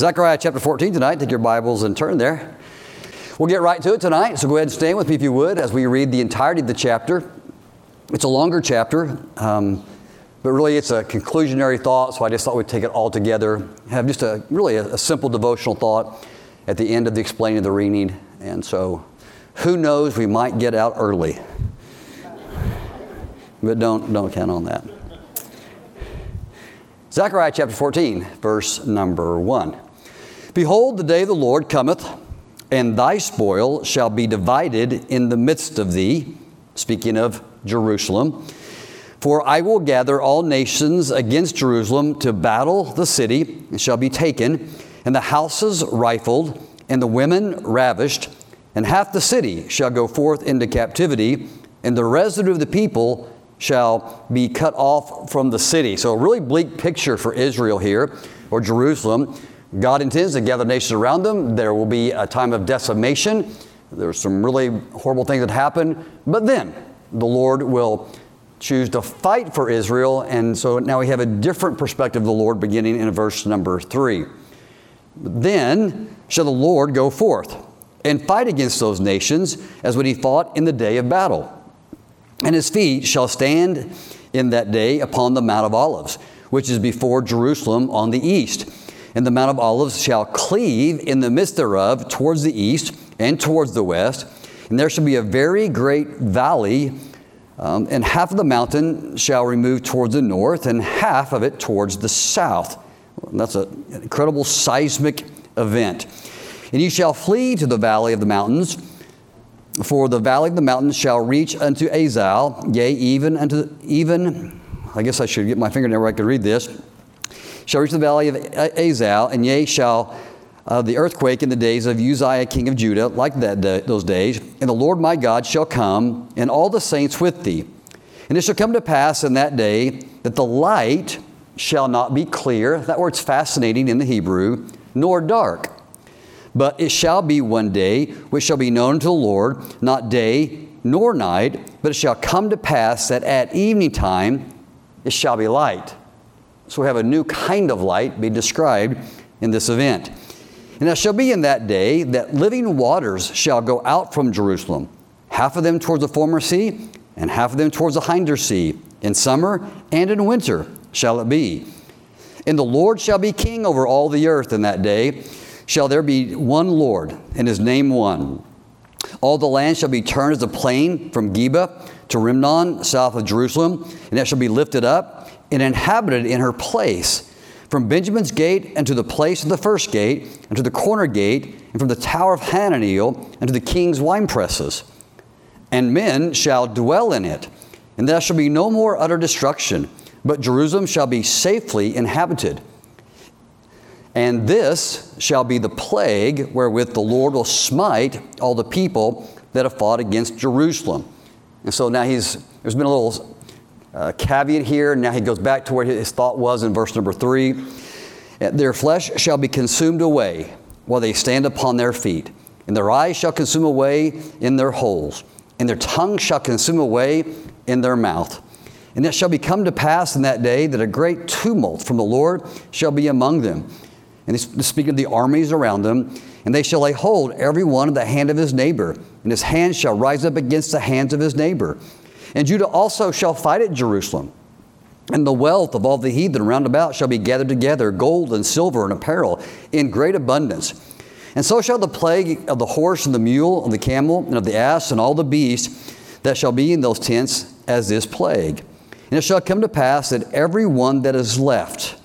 Zechariah chapter 14 tonight. Take your Bibles and turn there. We'll get right to it tonight, so go ahead and stand with me if you would as we read the entirety of the chapter. It's a longer chapter, um, but really it's a conclusionary thought, so I just thought we'd take it all together. Have just a really a, a simple devotional thought at the end of the explaining of the reading. And so, who knows, we might get out early. But don't, don't count on that. Zechariah chapter 14, verse number 1. Behold, the day of the Lord cometh, and thy spoil shall be divided in the midst of thee. Speaking of Jerusalem. For I will gather all nations against Jerusalem to battle the city, and shall be taken, and the houses rifled, and the women ravished, and half the city shall go forth into captivity, and the residue of the people shall be cut off from the city. So, a really bleak picture for Israel here, or Jerusalem. God intends to gather nations around them. There will be a time of decimation. There's some really horrible things that happen. But then the Lord will choose to fight for Israel. And so now we have a different perspective of the Lord beginning in verse number three. Then shall the Lord go forth and fight against those nations as when he fought in the day of battle. And his feet shall stand in that day upon the Mount of Olives, which is before Jerusalem on the east. And the Mount of Olives shall cleave in the midst thereof towards the east and towards the west. And there shall be a very great valley, um, and half of the mountain shall remove towards the north, and half of it towards the south. That's an incredible seismic event. And you shall flee to the valley of the mountains for the valley of the mountains shall reach unto Azal, yea, even unto, even, I guess I should get my finger fingernail where I could read this, shall reach the valley of Azal, and yea, shall uh, the earthquake in the days of Uzziah king of Judah, like that day, those days, and the Lord my God shall come, and all the saints with thee. And it shall come to pass in that day that the light shall not be clear. That word's fascinating in the Hebrew, nor dark. But it shall be one day which shall be known to the Lord, not day nor night, but it shall come to pass that at evening time it shall be light. So we have a new kind of light be described in this event. And it shall be in that day that living waters shall go out from Jerusalem, half of them towards the former sea, and half of them towards the hinder sea. In summer and in winter shall it be. And the Lord shall be king over all the earth in that day shall there be one Lord, and his name one. All the land shall be turned as a plain from Geba to Rimmon, south of Jerusalem, and it shall be lifted up and inhabited in her place. From Benjamin's gate and to the place of the first gate, and to the corner gate, and from the tower of Hananeel, and to the king's winepresses. And men shall dwell in it, and there shall be no more utter destruction, but Jerusalem shall be safely inhabited. And this shall be the plague wherewith the Lord will smite all the people that have fought against Jerusalem. And so now he's, there's been a little uh, caveat here. Now he goes back to where his thought was in verse number three. Their flesh shall be consumed away while they stand upon their feet, and their eyes shall consume away in their holes, and their tongue shall consume away in their mouth. And it shall be come to pass in that day that a great tumult from the Lord shall be among them and he's speaking of the armies around them. And they shall lay hold every one of the hand of his neighbor, and his hand shall rise up against the hands of his neighbor. And Judah also shall fight at Jerusalem. And the wealth of all the heathen round about shall be gathered together, gold and silver and apparel, in great abundance. And so shall the plague of the horse and the mule and the camel and of the ass and all the beasts that shall be in those tents as this plague. And it shall come to pass that every one that is left,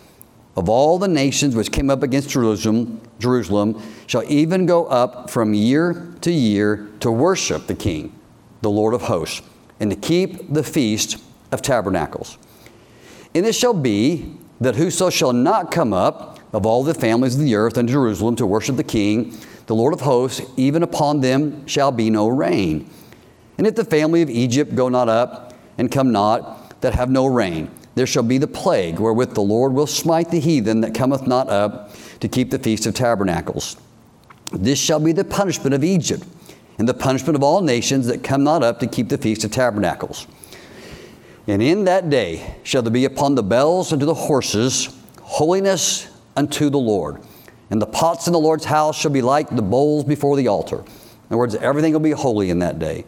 of all the nations which came up against Jerusalem, Jerusalem shall even go up from year to year to worship the King, the Lord of hosts, and to keep the feast of tabernacles. And it shall be that whoso shall not come up of all the families of the earth unto Jerusalem to worship the King, the Lord of hosts, even upon them shall be no rain. And if the family of Egypt go not up and come not, that have no rain, there shall be the plague wherewith the Lord will smite the heathen that cometh not up to keep the feast of tabernacles. This shall be the punishment of Egypt, and the punishment of all nations that come not up to keep the feast of tabernacles. And in that day shall there be upon the bells and to the horses holiness unto the Lord. And the pots in the Lord's house shall be like the bowls before the altar. In other words, everything will be holy in that day.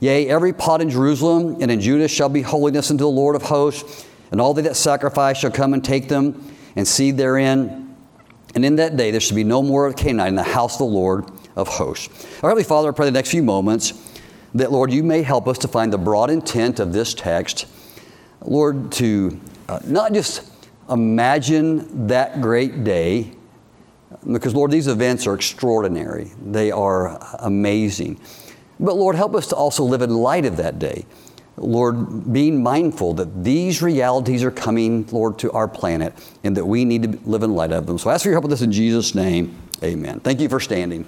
Yea, every pot in Jerusalem and in Judah shall be holiness unto the Lord of hosts, and all they that sacrifice shall come and take them and seed therein. And in that day there shall be no more of Canaanite in the house of the Lord of hosts. Our Heavenly Father, I pray the next few moments that, Lord, you may help us to find the broad intent of this text. Lord, to uh, not just imagine that great day, because, Lord, these events are extraordinary, they are amazing. But, Lord, help us to also live in light of that day. Lord, being mindful that these realities are coming, Lord, to our planet and that we need to live in light of them. So I ask for your help with this in Jesus' name. Amen. Thank you for standing.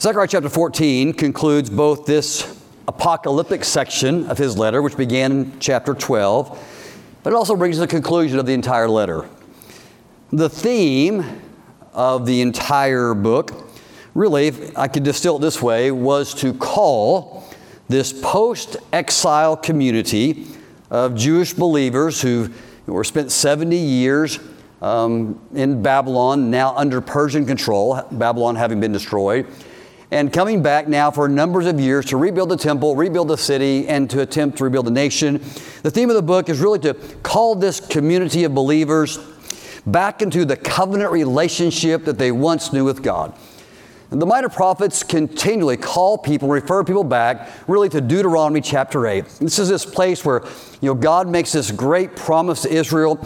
Zechariah chapter 14 concludes both this apocalyptic section of his letter, which began in chapter 12, but it also brings the conclusion of the entire letter. The theme of the entire book, really, I could distill it this way, was to call this post exile community of Jewish believers who were spent 70 years um, in Babylon, now under Persian control, Babylon having been destroyed and coming back now for numbers of years to rebuild the temple, rebuild the city, and to attempt to rebuild the nation. The theme of the book is really to call this community of believers back into the covenant relationship that they once knew with God. The minor prophets continually call people, refer people back really to Deuteronomy chapter 8. This is this place where you know, God makes this great promise to Israel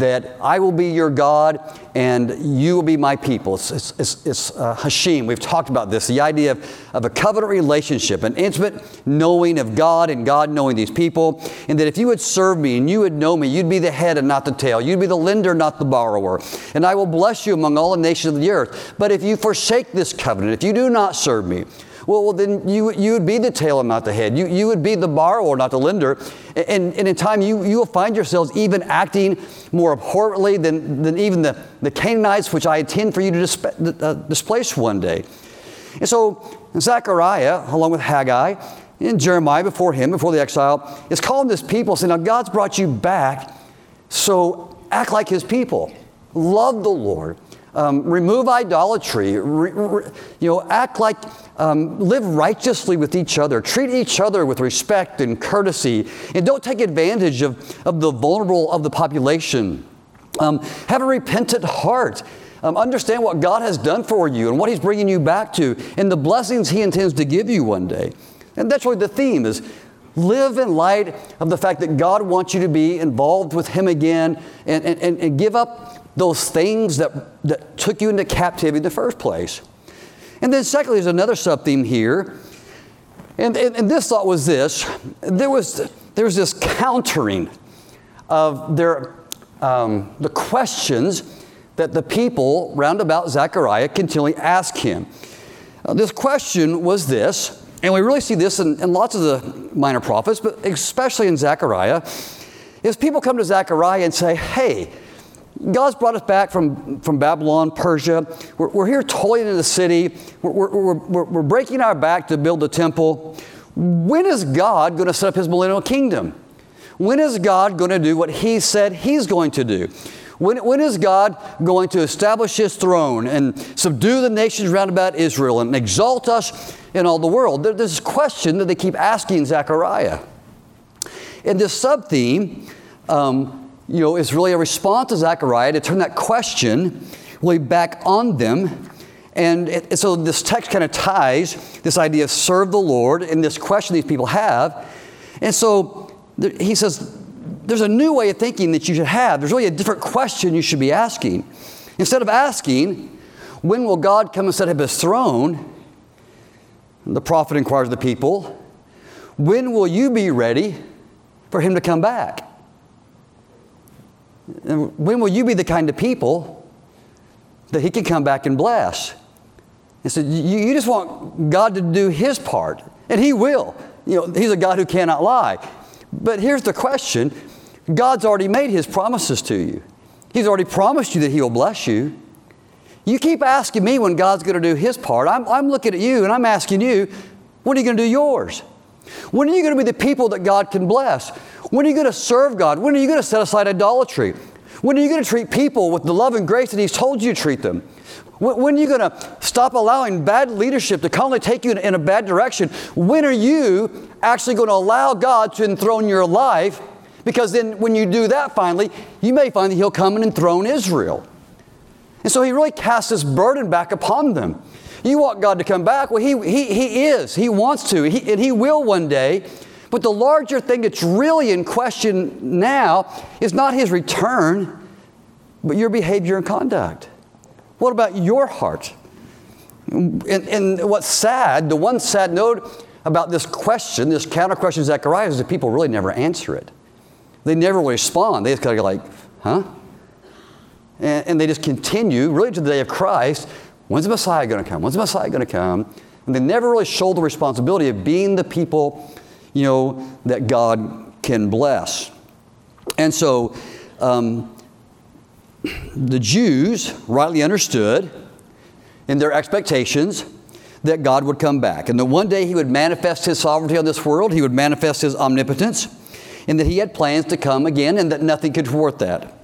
that I will be your God and you will be my people. It's, it's, it's, it's uh, Hashim. We've talked about this the idea of, of a covenant relationship, an intimate knowing of God and God knowing these people. And that if you would serve me and you would know me, you'd be the head and not the tail. You'd be the lender, not the borrower. And I will bless you among all the nations of the earth. But if you forsake this covenant, if you do not serve me, well, well then you, you would be the tail and not the head. You, you would be the borrower, not the lender. And, and in time, you, you will find yourselves even acting more abhorrently than, than even the, the Canaanites, which I intend for you to disp- uh, displace one day. And so Zechariah, along with Haggai, and Jeremiah before him, before the exile, is calling this people, saying, Now God's brought you back, so act like his people. Love the Lord. Um, remove idolatry. Re, re, you know, act like, um, live righteously with each other. Treat each other with respect and courtesy. And don't take advantage of, of the vulnerable of the population. Um, have a repentant heart. Um, understand what God has done for you and what He's bringing you back to and the blessings He intends to give you one day. And that's really the theme is live in light of the fact that God wants you to be involved with Him again and, and, and give up those things that, that took you into captivity in the first place. And then, secondly, there's another sub theme here. And, and, and, this thought was this there was, there was this countering of their, um, the questions that the people round about Zechariah continually ask him. Uh, this question was this, and we really see this in, in lots of the minor prophets, but especially in Zechariah, is people come to Zechariah and say, hey, God's brought us back from, from Babylon, Persia. We're, we're here toiling in the city. We're, we're, we're, we're breaking our back to build the temple. When is God going to set up his millennial kingdom? When is God going to do what he said he's going to do? When, when is God going to establish his throne and subdue the nations round about Israel and exalt us in all the world? There's this question that they keep asking Zechariah. And this sub theme, um, you know, is really a response to Zechariah to turn that question really back on them. And it, so this text kind of ties this idea of serve the Lord and this question these people have. And so there, he says, there's a new way of thinking that you should have. There's really a different question you should be asking. Instead of asking, when will God come and set up his throne? The prophet inquires of the people, when will you be ready for him to come back? When will you be the kind of people that He can come back and bless? And so you, you just want God to do His part, and He will. You know, He's a God who cannot lie. But here's the question God's already made His promises to you, He's already promised you that He will bless you. You keep asking me when God's going to do His part. I'm, I'm looking at you and I'm asking you, when are you going to do yours? When are you going to be the people that God can bless? When are you going to serve God? When are you going to set aside idolatry? When are you going to treat people with the love and grace that He's told you to treat them? When are you going to stop allowing bad leadership to constantly take you in a bad direction? When are you actually going to allow God to enthrone your life? Because then, when you do that finally, you may find that He'll come and enthrone Israel. And so He really casts this burden back upon them. You want God to come back? Well, He, he, he is. He wants to, he, and He will one day. But the larger thing that's really in question now is not His return, but your behavior and conduct. What about your heart? And, and what's sad, the one sad note about this question, this counter question Zechariah, is that people really never answer it. They never respond. They just kind of go like, huh? And, and, they just continue, really to the day of Christ. When's the Messiah going to come? When's the Messiah going to come? And they never really show the responsibility of being the people, you know, that God can bless. And so, um, the Jews rightly understood in their expectations that God would come back and that one day He would manifest His sovereignty on this world, He would manifest His omnipotence, and that He had plans to come again and that nothing could thwart that.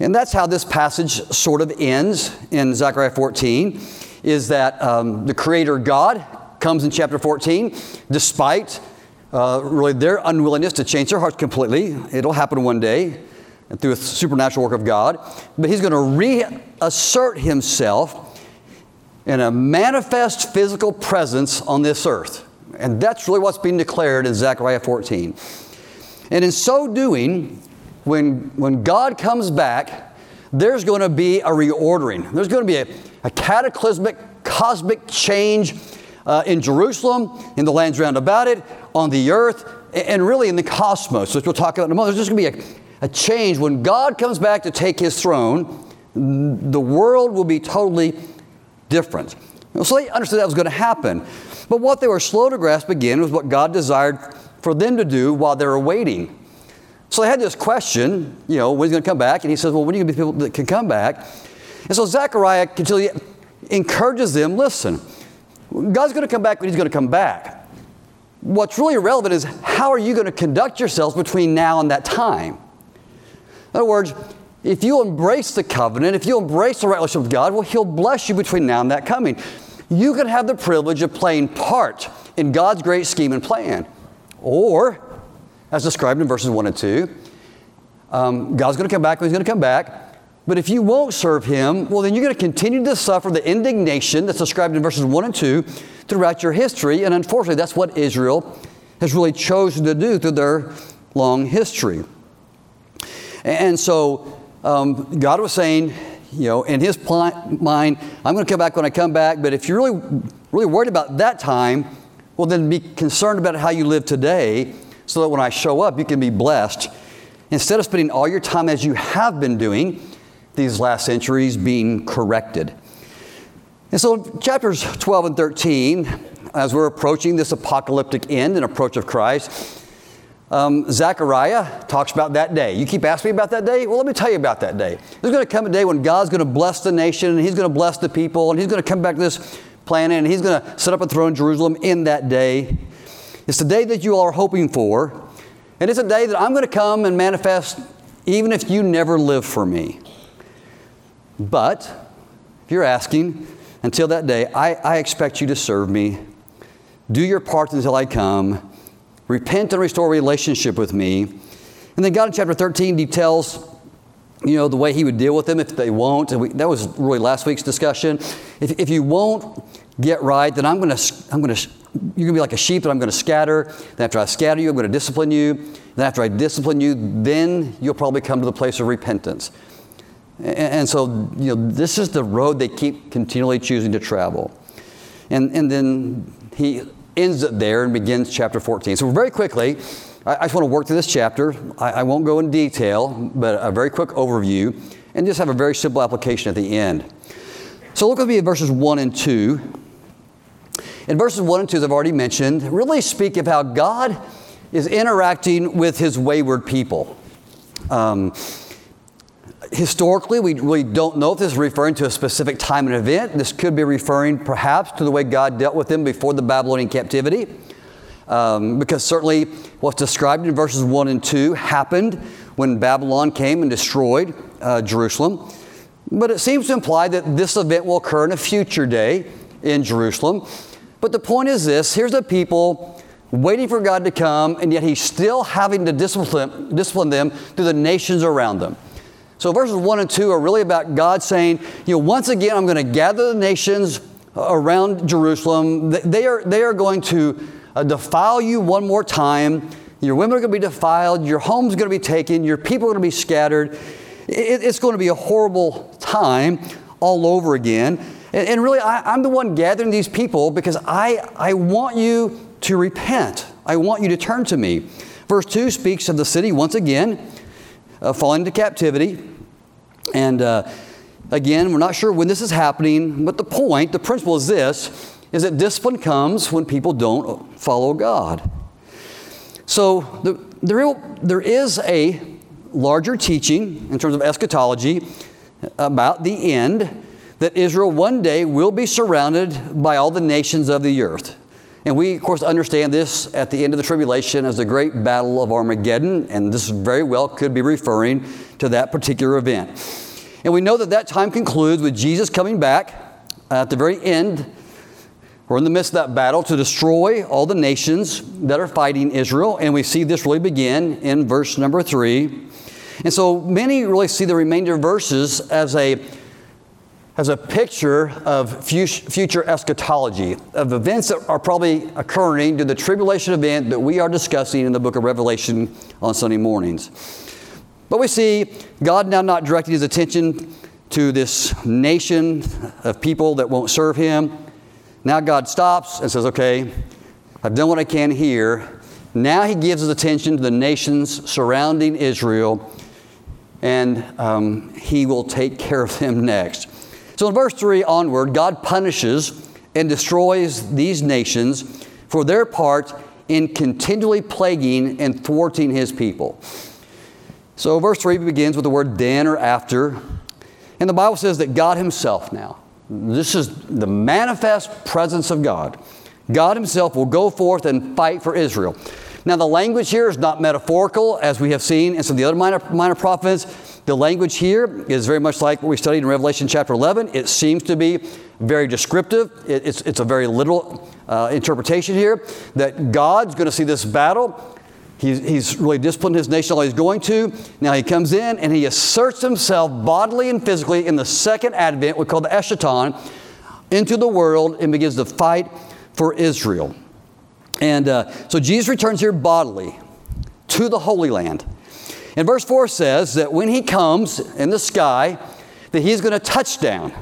And that's how this passage sort of ends in Zechariah 14 is that um, the Creator God comes in chapter 14 despite uh, really their unwillingness to change their hearts completely. It'll happen one day and through a supernatural work of God. But he's going to reassert himself in a manifest physical presence on this earth. And that's really what's being declared in Zechariah 14. And in so doing, when, when God comes back, there's going to be a reordering. There's going to be a, a cataclysmic, cosmic change uh, in Jerusalem, in the lands round about it, on the earth, and really in the cosmos, which we'll talk about in a moment. There's just going to be a a change. When God comes back to take his throne, the world will be totally different. So they understood that was going to happen. But what they were slow to grasp again was what God desired for them to do while they were waiting. So they had this question, you know, when he's going to come back? And he says, well, when are you going to be people that can come back? And so Zechariah continually encourages them, listen, God's going to come back when he's going to come back. What's really relevant is how are you going to conduct yourselves between now and that time? In other words, if you embrace the covenant, if you embrace the relationship with God, well, He'll bless you between now and that coming. You can have the privilege of playing part in God's great scheme and plan. Or, as described in verses 1 and 2, um, God's going to come back when He's going to come back. But if you won't serve Him, well, then you're going to continue to suffer the indignation that's described in verses 1 and 2 throughout your history. And unfortunately, that's what Israel has really chosen to do through their long history. And so um, God was saying, you know, in His pl- mind, I'm going to come back when I come back. But if you're really, really worried about that time, well, then be concerned about how you live today, so that when I show up, you can be blessed. Instead of spending all your time as you have been doing these last centuries being corrected. And so, chapters 12 and 13, as we're approaching this apocalyptic end and approach of Christ, um, Zechariah talks about that day. You keep asking me about that day? Well, let me tell you about that day. There's going to come a day when God's going to bless the nation, and He's going to bless the people, and He's going to come back to this planet, and He's going to set up a throne in Jerusalem in that day. It's the day that you all are hoping for, and it's a day that I'm going to come and manifest even if you never live for me. But if you're asking, until that day, I, I expect you to serve me. Do your part until I come repent and restore relationship with me. And then God in chapter 13 details, you know, the way he would deal with them if they won't. We, that was really last week's discussion. If, if you won't get right, then I'm going to, I'm going to, you're going to be like a sheep that I'm going to scatter. Then after I scatter you, I'm going to discipline you. Then after I discipline you, then you'll probably come to the place of repentance. And, so, you know, this is the road they keep continually choosing to travel. And, and then he ends it there and begins chapter 14. So, very quickly, I, I just want to work through this chapter. I, I won't go in detail, but a very quick overview and just have a very simple application at the end. So, look with me at verses 1 and 2. In verses 1 and 2, as I've already mentioned, really speak of how God is interacting with his wayward people. Um, historically, we really don't know if this is referring to a specific time and event. This could be referring perhaps to the way God dealt with them before the Babylonian captivity. Um, because certainly what's described in verses 1 and 2 happened when Babylon came and destroyed uh, Jerusalem. But it seems to imply that this event will occur in a future day in Jerusalem. But the point is this here's the people waiting for God to come, and yet He's still having to discipline, discipline them through the nations around them. So verses 1 and 2 are really about God saying, you know, once again, I'm going to gather the nations around Jerusalem. They are, they are going to uh, defile you one more time. Your women are going to be defiled. Your home's going to be taken. Your people are going to be scattered. It's going to be a horrible time all over again. And, really, I, I'm the one gathering these people because I, I want you to repent. I want you to turn to me. Verse 2 speaks of the city once again uh, falling into captivity. And uh, again, we're not sure when this is happening, but the point, the principle is this is that discipline comes when people don't follow God. So the, the real, there is a larger teaching in terms of eschatology about the end that Israel one day will be surrounded by all the nations of the earth. And we, of course, understand this at the end of the tribulation as the great battle of Armageddon, and this very well could be referring to that particular event. And we know that that time concludes with Jesus coming back at the very end. We're in the midst of that battle to destroy all the nations that are fighting Israel, and we see this really begin in verse number three. And so many really see the remainder verses as a as a picture of future eschatology, of events that are probably occurring to the tribulation event that we are discussing in the book of Revelation on Sunday mornings. But we see God now not directing his attention to this nation of people that won't serve him. Now God stops and says, Okay, I've done what I can here. Now he gives his attention to the nations surrounding Israel, and um, he will take care of them next. So in verse 3 onward, God punishes and destroys these nations for their part in continually plaguing and thwarting his people. So verse 3 begins with the word then or after. And the Bible says that God Himself now, this is the manifest presence of God. God Himself will go forth and fight for Israel. Now, the language here is not metaphorical, as we have seen in some of the other minor, minor prophets. The language here is very much like what we studied in Revelation chapter 11. It seems to be very descriptive. It, it's, it's a very literal uh, interpretation here that God's going to see this battle. He's, he's really disciplined his nation all he's going to. Now he comes in and he asserts himself bodily and physically in the second advent, we call the Eschaton, into the world and begins to fight for Israel. And uh, so Jesus returns here bodily to the Holy Land. And verse 4 says that when he comes in the sky, that he's going to touch down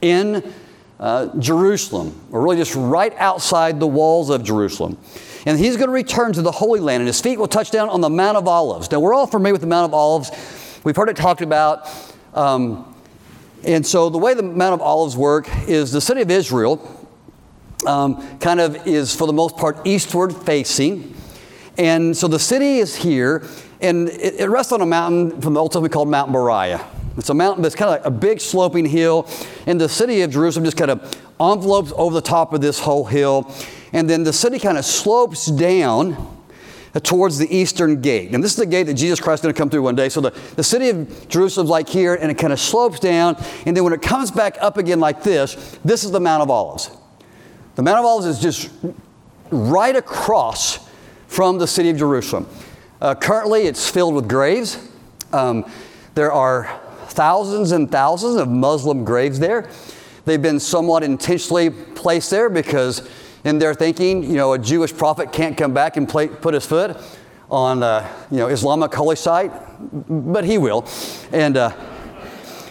in uh, Jerusalem, or really just right outside the walls of Jerusalem. And he's going to return to the Holy Land, and his feet will touch down on the Mount of Olives. Now, we're all familiar with the Mount of Olives. We've heard it talked about. Um, and so, the way the Mount of Olives work is the city of Israel um, kind of is, for the most part, eastward facing. And so the city is here, and it, it rests on a mountain from the Old Testament called Mount Moriah. It's a mountain that's kind of like a big sloping hill, and the city of Jerusalem just kind of envelopes over the top of this whole hill. And then the city kind of slopes down towards the eastern gate. And this is the gate that Jesus Christ is going to come through one day. So the, the city of Jerusalem's like here, and it kind of slopes down. And then when it comes back up again like this, this is the Mount of Olives. The Mount of Olives is just right across from the city of Jerusalem. Uh, currently, it's filled with graves. Um, there are thousands and thousands of Muslim graves there. They've been somewhat intentionally placed there because, in their thinking, you know, a Jewish prophet can't come back and play, put his foot on, uh, you know, Islamic holy site, but he will. And, uh,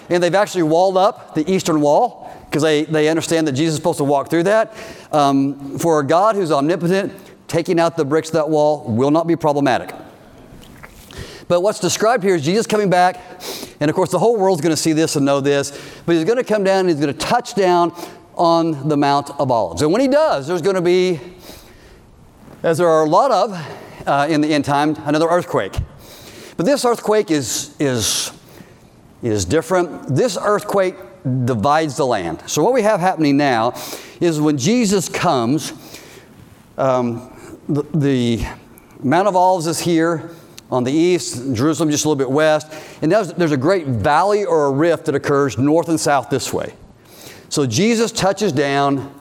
and they've actually walled up the eastern wall because they, they understand that Jesus is supposed to walk through that. Um, for a God who's omnipotent, taking out the bricks of that wall will not be problematic. But what's described here is Jesus coming back, and of course, the whole world's going to see this and know this, but he's going to come down and he's going to touch down on the Mount of Olives. And when he does, there's going to be, as there are a lot of uh, in the end time, another earthquake. But this earthquake is, is, is different. This earthquake divides the land. So, what we have happening now is when Jesus comes, um, the, the Mount of Olives is here on the east, Jerusalem just a little bit west, and there's, a great valley or a rift that occurs north and south this way. So Jesus touches down.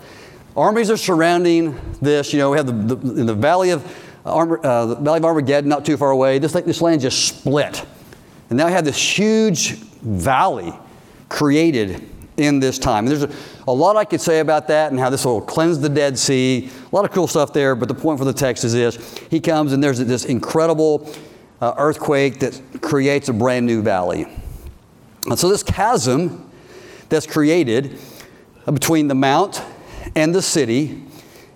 Armies are surrounding this. You know, we have the, the in the valley of uh, the valley of Armageddon, not too far away. This this land just split, and now we have this huge valley created in this time. And there's a, a, lot I could say about that and how this will cleanse the Dead Sea. A lot of cool stuff there, but the point for the text is this He comes and there's this incredible uh, earthquake that creates a brand new valley. And so, this chasm that's created between the mount and the city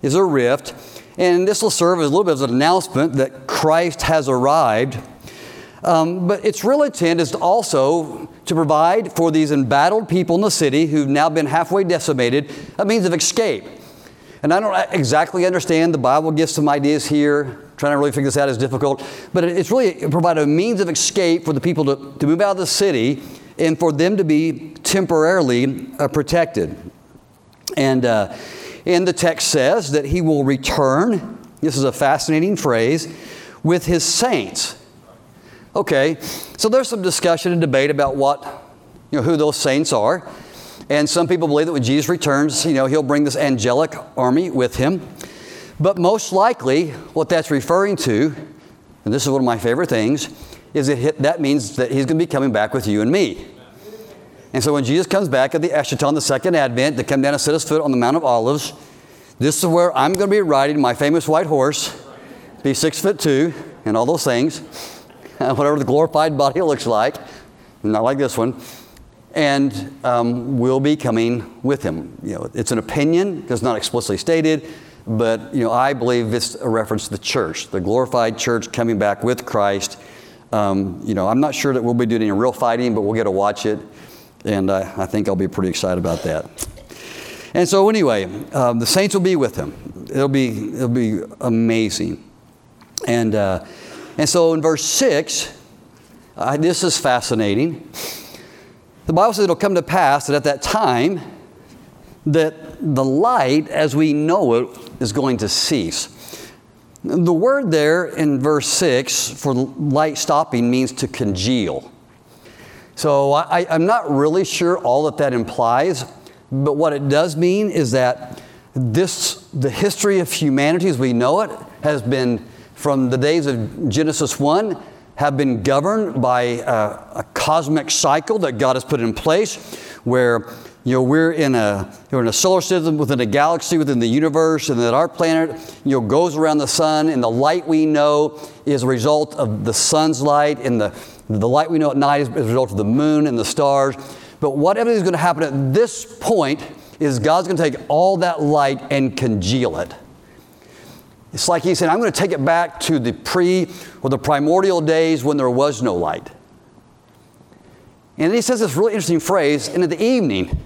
is a rift. And this will serve as a little bit of an announcement that Christ has arrived um, but its real intent is also to provide for these embattled people in the city who've now been halfway decimated a means of escape. And I don't exactly understand. The Bible gives some ideas here. Trying to really figure this out is difficult. But it's really provide a means of escape for the people to, to move out of the city and for them to be temporarily uh, protected. And, uh, and the text says that he will return, this is a fascinating phrase, with his saints. Okay, so there's some discussion and debate about what, you know, who those saints are. And some people believe that when Jesus returns, you know, he'll bring this angelic army with him. But most likely, what that's referring to, and this is one of my favorite things, is that that means that he's going to be coming back with you and me. And so when Jesus comes back at the Eschaton, the second advent, to come down and set his foot on the Mount of Olives, this is where I'm going to be riding my famous white horse, be six foot two, and all those things. whatever the glorified body looks like, not like this one, and um, will be coming with him. You know, it's an opinion, because it's not explicitly stated, but you know, I believe it's a reference to the church, the glorified church coming back with Christ. Um, you know, I'm not sure that we'll be doing any real fighting, but we'll get to watch it, and uh, I think I'll be pretty excited about that. And so, anyway, um, the saints will be with him. It'll be it'll be amazing, and. Uh, and so in verse 6, uh, this is fascinating. The Bible says it'll come to pass that at that time, that the light as we know it is going to cease. The word there in verse 6 for light stopping means to congeal. So I, am not really sure all that that implies, but what it does mean is that this, the history of humanity as we know it, has been from the days of Genesis 1 have been governed by a, a cosmic cycle that God has put in place where you know, we're in a we're in a solar system within a galaxy within the universe, and that our planet you know goes around the sun, and the light we know is a result of the sun's light, and the the light we know at night is a result of the moon and the stars. But whatever is going to happen at this point is God's going to take all that light and congeal it. It's like he said, I'm going to take it back to the pre or the primordial days when there was no light. And he says this really interesting phrase, and in the evening,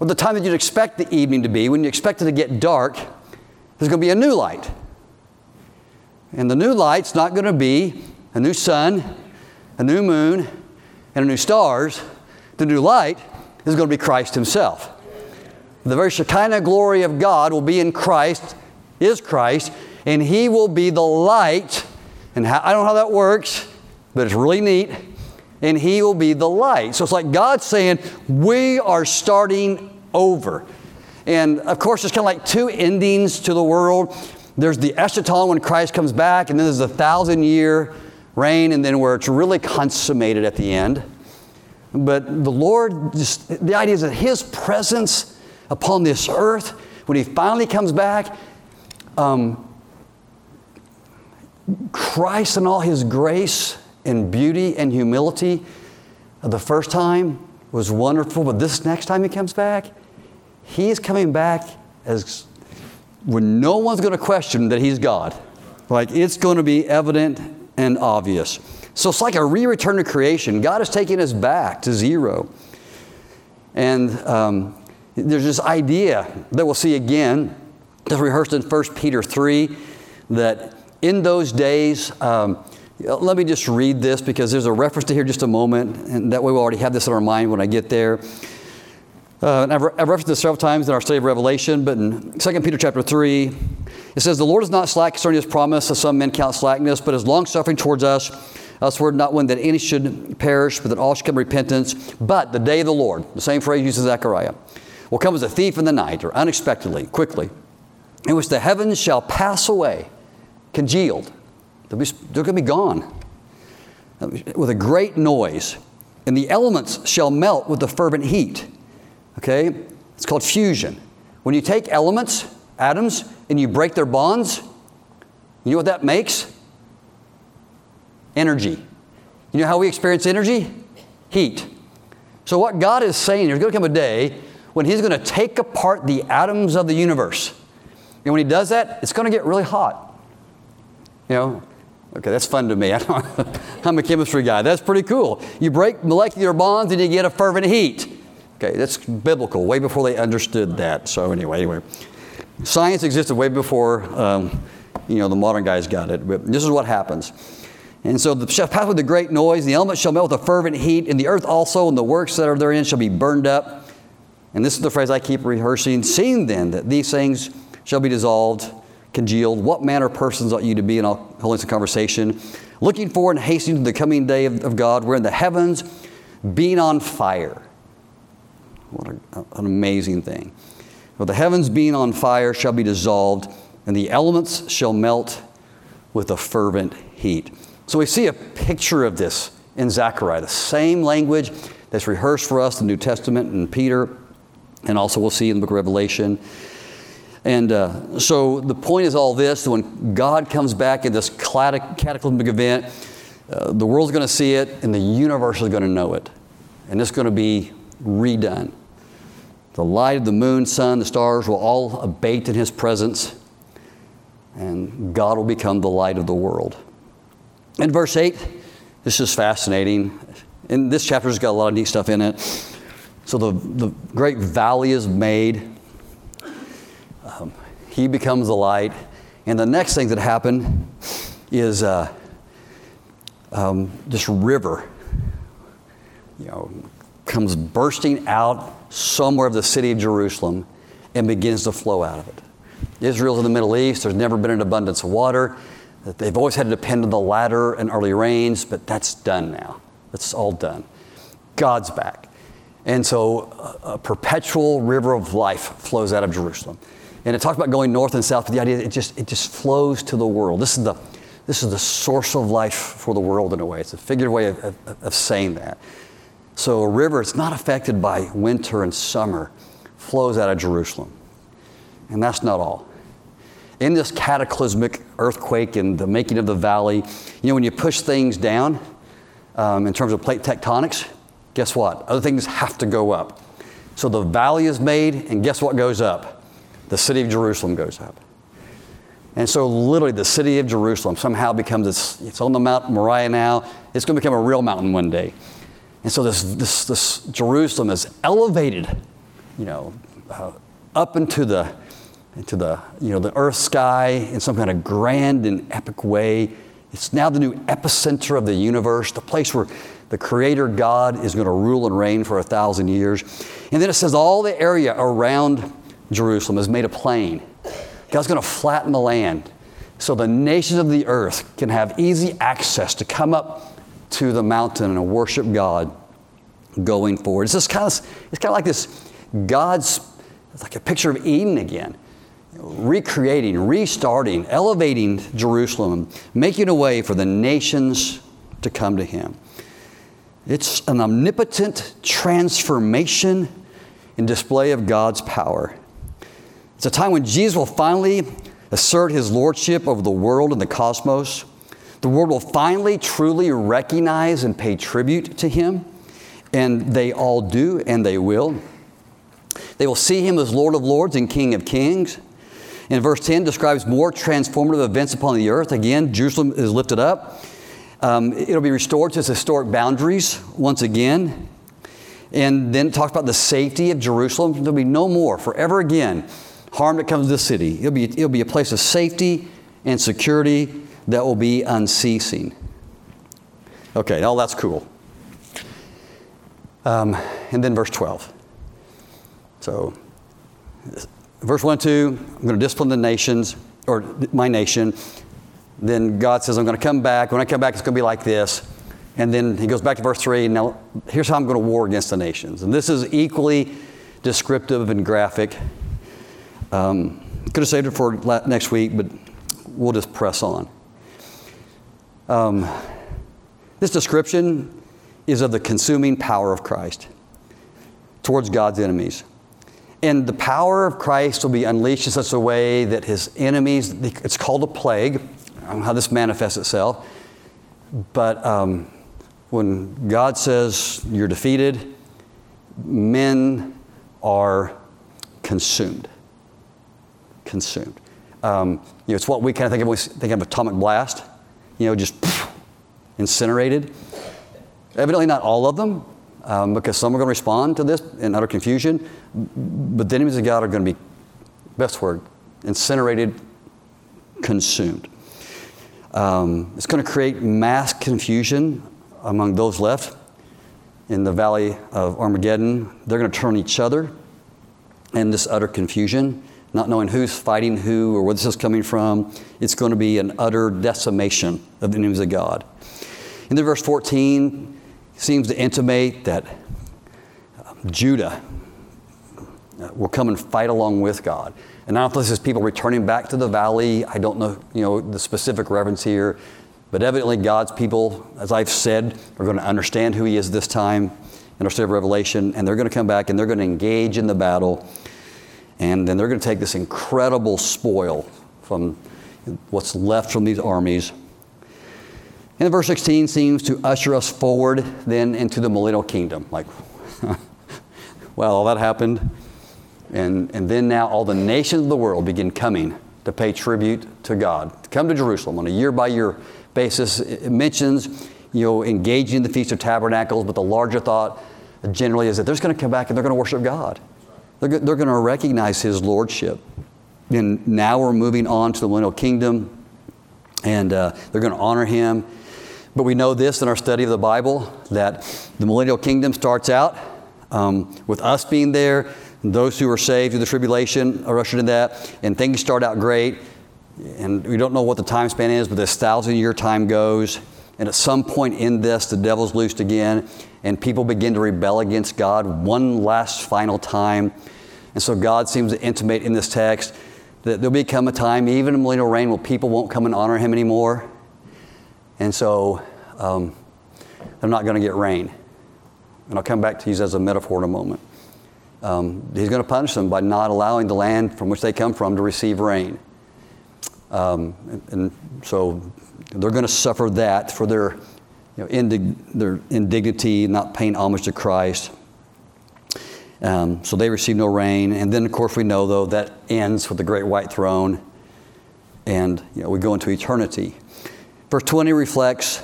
or the time that you'd expect the evening to be, when you expect it to get dark, there's going to be a new light. And the new light's not going to be a new sun, a new moon, and a new stars. The new light is going to be Christ Himself. The very Shekinah glory of God will be in Christ, is Christ, and He will be the light. And how, I don't know how that works, but it's really neat. And He will be the light. So it's like God saying, We are starting over. And of course, there's kind of like two endings to the world. There's the eschaton when Christ comes back, and then there's the thousand year reign, and then where it's really consummated at the end. But the Lord, just, the idea is that His presence upon this earth, when He finally comes back, um, Christ and all his grace and beauty and humility the first time was wonderful, but this next time he comes back, he's coming back as when no one's going to question that he's God. Like it's going to be evident and obvious. So it's like a re return to creation. God is taking us back to zero. And um, there's this idea that we'll see again, that's rehearsed in 1 Peter 3, that in those days, um, let me just read this because there's a reference to here just a moment, and that way we'll already have this in our mind when I get there. Uh, and I've, I've referenced this several times in our study of Revelation, but in 2 Peter chapter 3, it says, The Lord is not slack concerning his promise, as some men count slackness, but is long suffering towards us. Us word not one that any should perish, but that all should come to repentance. But the day of the Lord, the same phrase used in Zechariah, will come as a thief in the night, or unexpectedly, quickly, in which the heavens shall pass away, congealed. They'll be, they're going to be gone with a great noise, and the elements shall melt with the fervent heat. Okay? It's called fusion. When you take elements, atoms, and you break their bonds, you know what that makes? Energy. You know how we experience energy? Heat. So, what God is saying, there's going to come a day when He's going to take apart the atoms of the universe. And when He does that, it's going to get really hot. You know, okay, that's fun to me. I am a chemistry guy. That's pretty cool. You break molecular bonds and you get a fervent heat. Okay, that's biblical, way before they understood that. So anyway, anyway, science existed way before um, you know the modern guys got it. But this is what happens. And so the shall pass with a great noise, the elements shall melt with a fervent heat, and the earth also and the works that are therein shall be burned up. And this is the phrase I keep rehearsing. Seeing then that these things shall be dissolved, congealed, what manner of persons ought you to be in all holiness and conversation, looking for and hastening to the coming day of, of God, in the heavens being on fire what a, an amazing thing. For the heavens being on fire shall be dissolved, and the elements shall melt with a fervent heat. So we see a picture of this in Zechariah, the same language that's rehearsed for us in the New Testament and Peter, and also we'll see in the book of Revelation. And uh, so the point is all this when God comes back in this cataclysmic event, uh, the world's going to see it and the universe is going to know it. And it's going to be redone. The light of the moon, sun, the stars will all abate in His presence, and God will become the light of the world. In verse 8, this is fascinating. And this chapter's got a lot of neat stuff in it. So the, the great valley is made. Um, he becomes the light. And the next thing that happened is uh, um, this river, you know, comes bursting out somewhere of the city of Jerusalem and begins to flow out of it. Israel's in the Middle East, there's never been an abundance of water. They've always had to depend on the latter and early rains, but that's done now. It's all done. God's back. And so a, a perpetual river of life flows out of Jerusalem. And it talks about going north and south, but the idea it just, it just flows to the world. This is the, this is the source of life for the world in a way. It's a figurative way of, of, of saying that. So a river, it's not affected by winter and summer, flows out of Jerusalem. And that's not all. In this cataclysmic earthquake and the making of the valley, you know, when you push things down um, in terms of plate tectonics, guess what? Other things have to go up. So the valley is made, and guess what goes up? The city of Jerusalem goes up. And so, literally, the city of Jerusalem somehow becomes, it's, on the Mount Moriah now. It's going to become a real mountain one day. And so this, this, this Jerusalem is elevated, you know, uh, up into the, into the, you know, the earth sky in some kind of grand and epic way. It's now the new epicenter of the universe, the place where the Creator God is going to rule and reign for a thousand years. And then it says all the area around Jerusalem is made a plain. God's going to flatten the land so the nations of the earth can have easy access to come up to the mountain and worship God going forward. It's just kind of, it's kind of like this God's, it's like a picture of Eden again. Recreating, restarting, elevating Jerusalem, making a way for the nations to come to Him. It's an omnipotent transformation and display of God's power. It's a time when Jesus will finally assert His lordship over the world and the cosmos. The world will finally truly recognize and pay tribute to him, and they all do, and they will. They will see him as Lord of Lords and King of Kings. And verse 10 describes more transformative events upon the earth. Again, Jerusalem is lifted up. Um, it'll be restored to its historic boundaries once again. And then it talks about the safety of Jerusalem. There'll be no more, forever again, harm that comes to the city. It'll be, it'll be a place of safety and security that will be unceasing. Okay, all that's cool. Um, and then verse 12. So, verse 1 and 2, I'm going to discipline the nations, or my nation. Then God says, I'm going to come back. When I come back, it's going to be like this. And then he goes back to verse 3. Now, here's how I'm going to war against the nations. And this is equally descriptive and graphic. Um, could have saved it for next week, but we'll just press on. Um, this description is of the consuming power of Christ towards God's enemies. And the power of Christ will be unleashed in such a way that his enemies, it's called a plague, how this manifests itself. But um, when God says you're defeated, men are consumed. Consumed. Um, you know, it's what we kind of think of when we think of atomic blast, you know, just incinerated. Evidently, not all of them, um, because some are going to respond to this in utter confusion. But the enemies of God are going to be, best word, incinerated, consumed. Um, it's going to create mass confusion among those left in the valley of Armageddon. They're going to turn on each other in this utter confusion, not knowing who's fighting who or where this is coming from. It's going to be an utter decimation of the enemies of God. In the verse 14, seems to intimate that um, Judah uh, will come and fight along with God. And if this is people returning back to the valley. I don't know, you know, the specific reference here. But evidently, God's people, as I've said, are going to understand who He is this time in our study of Revelation, and they're going to come back and they're going to engage in the battle. And then they're going to take this incredible spoil from what's left from these armies. And verse 16 seems to usher us forward then into the millennial kingdom. Like, well, all that happened. And, and then now all the nations of the world begin coming to pay tribute to God, to come to Jerusalem on a year by year basis. It mentions, you know, engaging in the Feast of Tabernacles, but the larger thought generally is that they're just going to come back and they're going to worship God. They're, they're going to recognize His Lordship. And now we're moving on to the millennial kingdom, and uh, they're going to honor Him. But we know this in our study of the Bible that the millennial kingdom starts out um, with us being there, those who are saved through the tribulation are ushered in that, and things start out great and we don't know what the time span is, but this thousand year time goes. And at some point in this, the devil's loosed again, and people begin to rebel against God one last final time. And so God seems to intimate in this text that there'll become a time, even in millennial reign, where people won't come and honor him anymore. And so um, they're not going to get rain. And I'll come back to use as a metaphor in a moment. Um, he's going to punish them by not allowing the land from which they come from to receive rain. Um, and, and, so they're going to suffer that for their, you know, indig- their indignity, not paying homage to Christ. Um, so they receive no rain. And then, of course, we know, though, that ends with the great white throne. And you know, we go into eternity. Verse 20 reflects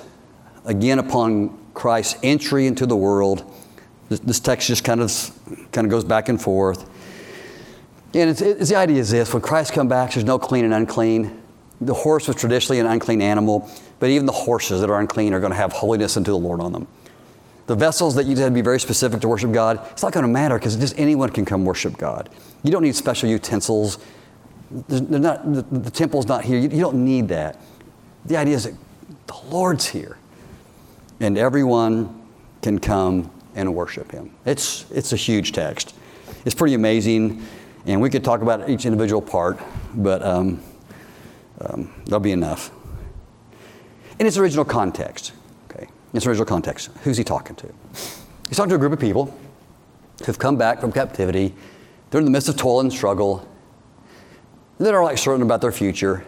again upon Christ's entry into the world. This, this text just kind of, kind of goes back and forth. And it's, it's, the idea is this when Christ comes back, there's no clean and unclean. The horse was traditionally an unclean animal, but even the horses that are unclean are going to have holiness unto the Lord on them. The vessels that you had to be very specific to worship God, it's not going to matter because just anyone can come worship God. You don't need special utensils. Not, the, the, temple's not here. You, you don't need that. The idea is that the Lord's here, and everyone can come and worship Him. It's, it's a huge text. It's pretty amazing. And we could talk about each individual part, but um, um, that'll be enough. In its original context, okay, in its original context, who's he talking to? He's talking to a group of people who've come back from captivity. They're in the midst of toil and struggle. They are like certain about their future.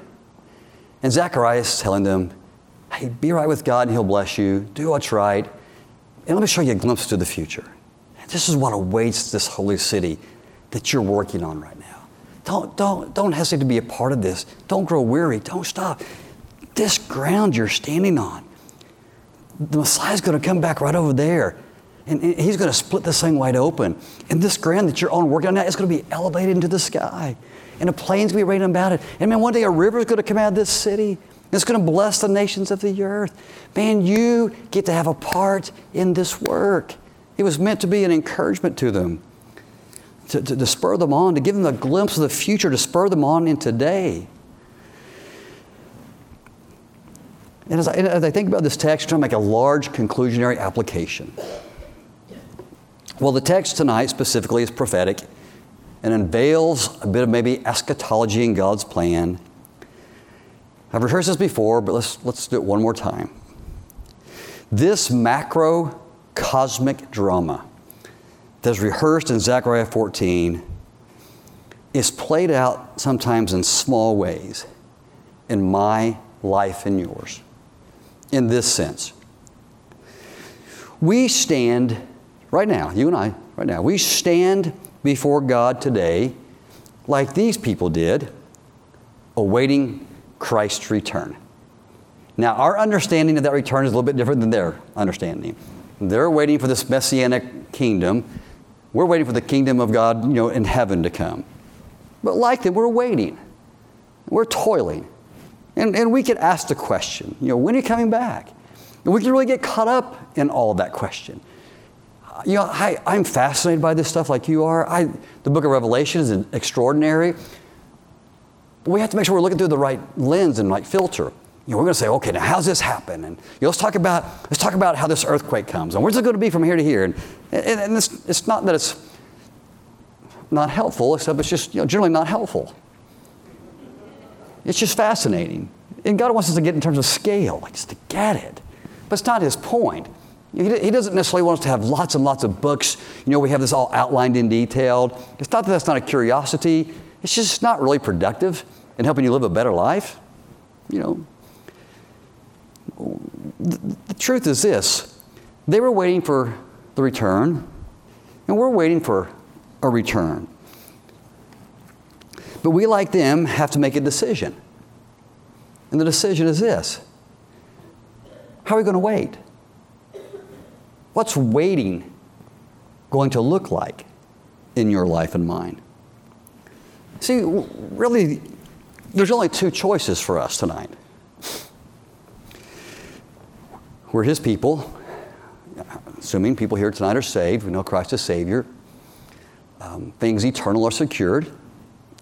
And Zacharias is telling them, hey, be right with God and He'll bless you. Do what's right. And let me show you a glimpse to the future. This is what awaits this holy city that you're working on right now. Don't, don't, don't hesitate to be a part of this. Don't grow weary. Don't stop. This ground you're standing on, the Messiah's going to come back right over there. And, he's going to split this thing wide open. And this ground that you're on working on now is going to be elevated into the sky. And a plain's going to be raining about it. And man, one day a river is going to come out of this city. It's going to bless the nations of the earth. Man, you get to have a part in this work. It was meant to be an encouragement to them. To, to, to spur them on, to give them a glimpse of the future, to spur them on in today. And as I, as I think about this text, I'm trying to make a large conclusionary application. Well, the text tonight specifically is prophetic and unveils a bit of maybe eschatology in God's plan. I've rehearsed this before, but let's, let's do it one more time. This macro cosmic drama that's rehearsed in Zechariah 14 is played out sometimes in small ways in my life and yours. In this sense, we stand right now, you and I, right now, we stand before God today like these people did, awaiting Christ's return. Now, our understanding of that return is a little bit different than their understanding. They're waiting for this messianic kingdom. We're waiting for the kingdom of God, you know, in heaven to come. But like them, we're waiting. We're toiling. And, and we could ask the question, you know, when are you coming back? And we can really get caught up in all of that question. You know, I, I'm fascinated by this stuff like you are. I, the book of Revelation is extraordinary. We have to make sure we're looking through the right lens and right filter. You know, we're going to say, okay, now how's this happen? And you know, let's talk about let's talk about how this earthquake comes and where's it going to be from here to here. And, and, and it's, it's not that it's not helpful, except it's just you know, generally not helpful. It's just fascinating. And God wants us to get in terms of scale, like just to get it. But it's not his point. He doesn't necessarily want us to have lots and lots of books. You know, we have this all outlined in detail. It's not that that's not a curiosity. It's just not really productive in helping you live a better life. You know, the, truth is this they were waiting for the return, and we're waiting for a return. But we, like them, have to make a decision. And the decision is this How are we going to wait? What's waiting going to look like in your life and mine? See, really, there's only two choices for us tonight. We're His people, assuming people here tonight are saved, we know Christ is Savior. Um, things eternal are secured.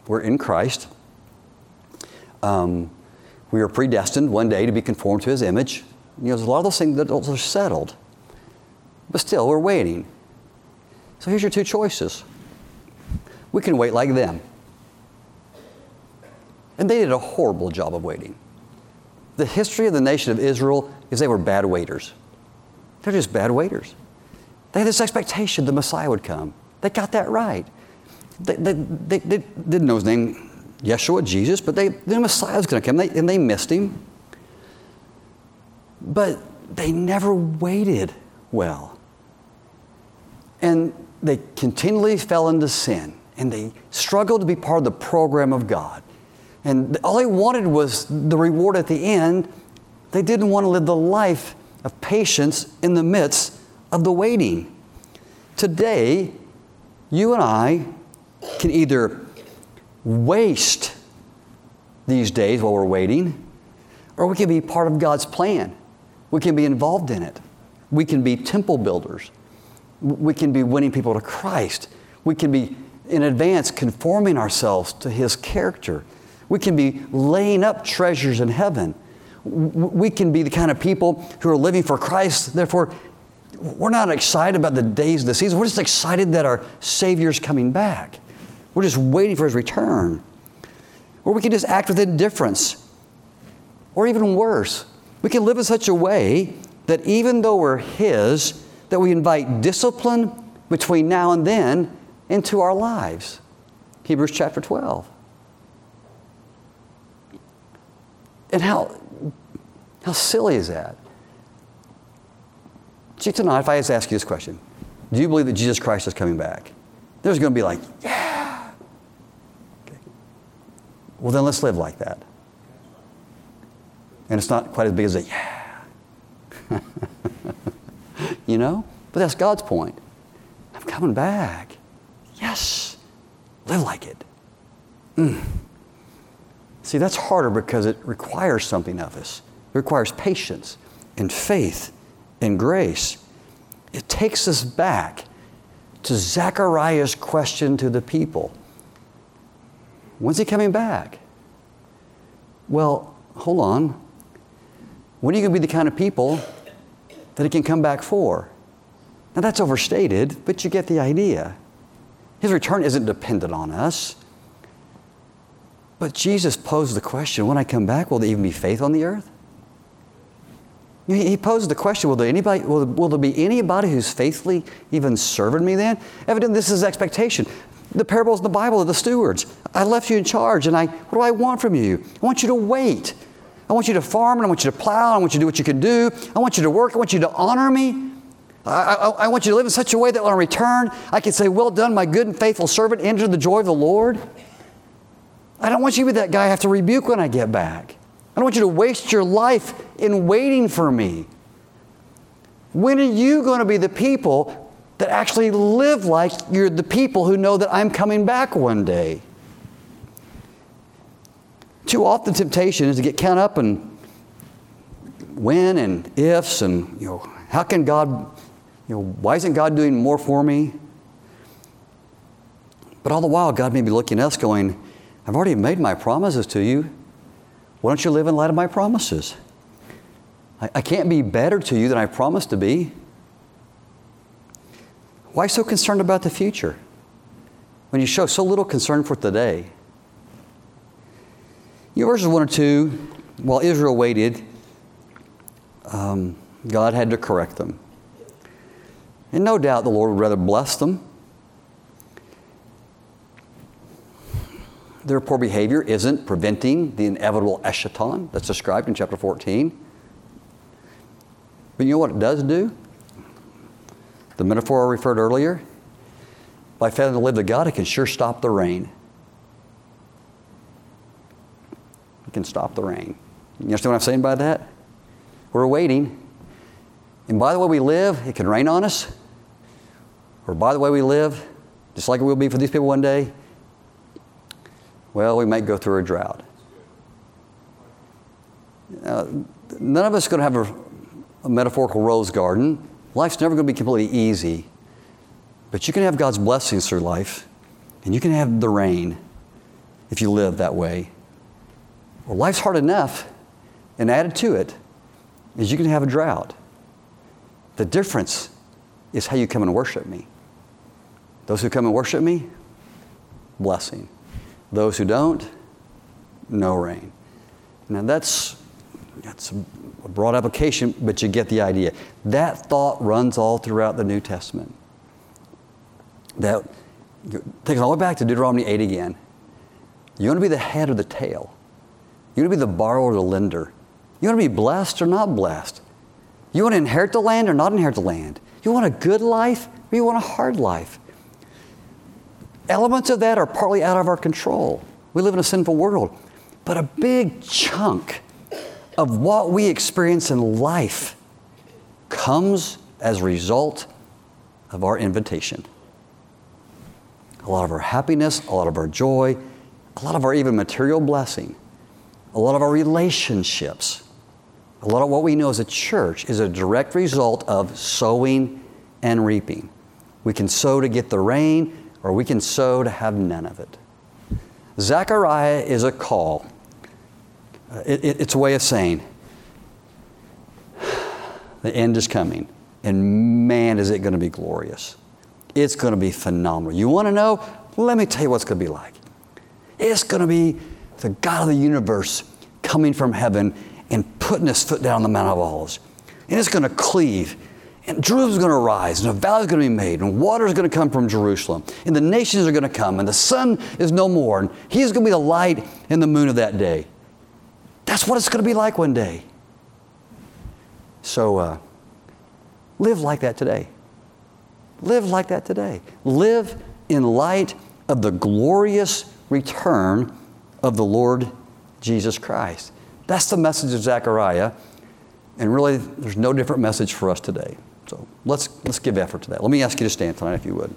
We're in Christ. Um, we are predestined one day to be conformed to his image. You know, there's a lot of those things that are settled. But still, we're waiting. So here's your two choices. We can wait like them. And they did a horrible job of waiting. The history of the nation of Israel is they were bad waiters. They're just bad waiters. They had this expectation the Messiah would come. They got that right. They, they, they, they didn't know his name, Yeshua, Jesus, but they, the Messiah was going to come, they, and they missed him. But they never waited well. And they continually fell into sin, and they struggled to be part of the program of God. And all they wanted was the reward at the end. They didn't want to live the life of patience in the midst of the waiting. Today, you and I can either waste these days while we're waiting, or we can be part of God's plan. We can be involved in it. We can be temple builders. We can be winning people to Christ. We can be in advance conforming ourselves to His character. We can be laying up treasures in heaven. We can be the kind of people who are living for Christ. Therefore, we're not excited about the days of the season. We're just excited that our Savior's coming back. We're just waiting for his return. Or we can just act with indifference. Or even worse, we can live in such a way that even though we're his, that we invite discipline between now and then into our lives. Hebrews chapter 12. And how, how silly is that? See, tonight, if I just ask you this question, do you believe that Jesus Christ is coming back? There's going to be like, yeah, well, then let's live like that. And it's not quite as big as a yeah. you know? But that's God's point. I'm coming back. Yes. Live like it. Mm. See, that's harder because it requires something of us. It requires patience and faith and grace. It takes us back to Zechariah's question to the people When's he coming back? Well, hold on. When are you going to be the kind of people that he can come back for? Now, that's overstated, but you get the idea. His return isn't dependent on us. But Jesus posed the question when I come back, will there even be faith on the earth? He posed the question will there, anybody, will, will there be anybody who's faithfully even serving me then? Evidently, this is expectation. The parables in the Bible are the stewards. I left you in charge, and I, what do I want from you? I want you to wait. I want you to farm, and I want you to plow, and I want you to do what you can do. I want you to work, I want you to honor me. I, I, I want you to live in such a way that when I return, I can say, Well done, my good and faithful servant, enter the joy of the Lord. I don't want you to be that guy I have to rebuke when I get back. I don't want you to waste your life in waiting for me. When are you going to be the people that actually live like you're the people who know that I'm coming back one day? Too often, temptation is to get caught up in when and ifs and, you know, how can God, you know, why isn't God doing more for me? But all the while, God may be looking at us going, I've already made my promises to you. Why don't you live in light of my promises? I, I can't be better to you than I promised to be. Why so concerned about the future when you show so little concern for today? You know, verses 1 or 2, while Israel waited, um, God had to correct them. And no doubt the Lord would rather bless them their poor behavior isn't preventing the inevitable eschaton that's described in chapter 14. But you know what it does do? The metaphor I referred earlier, by failing to live to God, it can sure stop the rain. It can stop the rain. You understand what I'm saying by that? We're waiting. And by the way we live, it can rain on us. Or by the way we live, just like it will be for these people one day, well, we might go through a drought. Uh, none of us is going to have a, a metaphorical rose garden. Life's never going to be completely easy. But you can have God's blessings through life, and you can have the rain if you live that way. Well, life's hard enough, and added to it is you can have a drought. The difference is how you come and worship me. Those who come and worship me, blessing. Those who don't, no rain. Now that's, that's a broad application, but you get the idea. That thought runs all throughout the New Testament. That takes all the way back to Deuteronomy 8 again. You want to be the head or the tail. You want to be the borrower or the lender. You want to be blessed or not blessed. You want to inherit the land or not inherit the land. You want a good life or you want a hard life. Elements of that are partly out of our control. We live in a sinful world. But a big chunk of what we experience in life comes as a result of our invitation. A lot of our happiness, a lot of our joy, a lot of our even material blessing, a lot of our relationships, a lot of what we know as a church is a direct result of sowing and reaping. We can sow to get the rain, or we can sow to have none of it. Zechariah is a call. Uh, it, it, it's a way of saying, the end is coming. And man, is it going to be glorious. It's going to be phenomenal. You want to know? Let me tell you what's going to be like. It's going to be the God of the universe coming from heaven and putting his foot down on the Mount of Olives. And it's going to cleave and Jerusalem's going to rise, and a valley is going to be made, and water is going to come from Jerusalem, and the nations are going to come, and the sun is no more, and He's going to be the light and the moon of that day. That's what it's going to be like one day. So, uh, live like that today. Live like that today. Live in light of the glorious return of the Lord Jesus Christ. That's the message of Zechariah. And really, there's no different message for us today. So let's, let's give effort to that. Let me ask you to stand tonight if you would.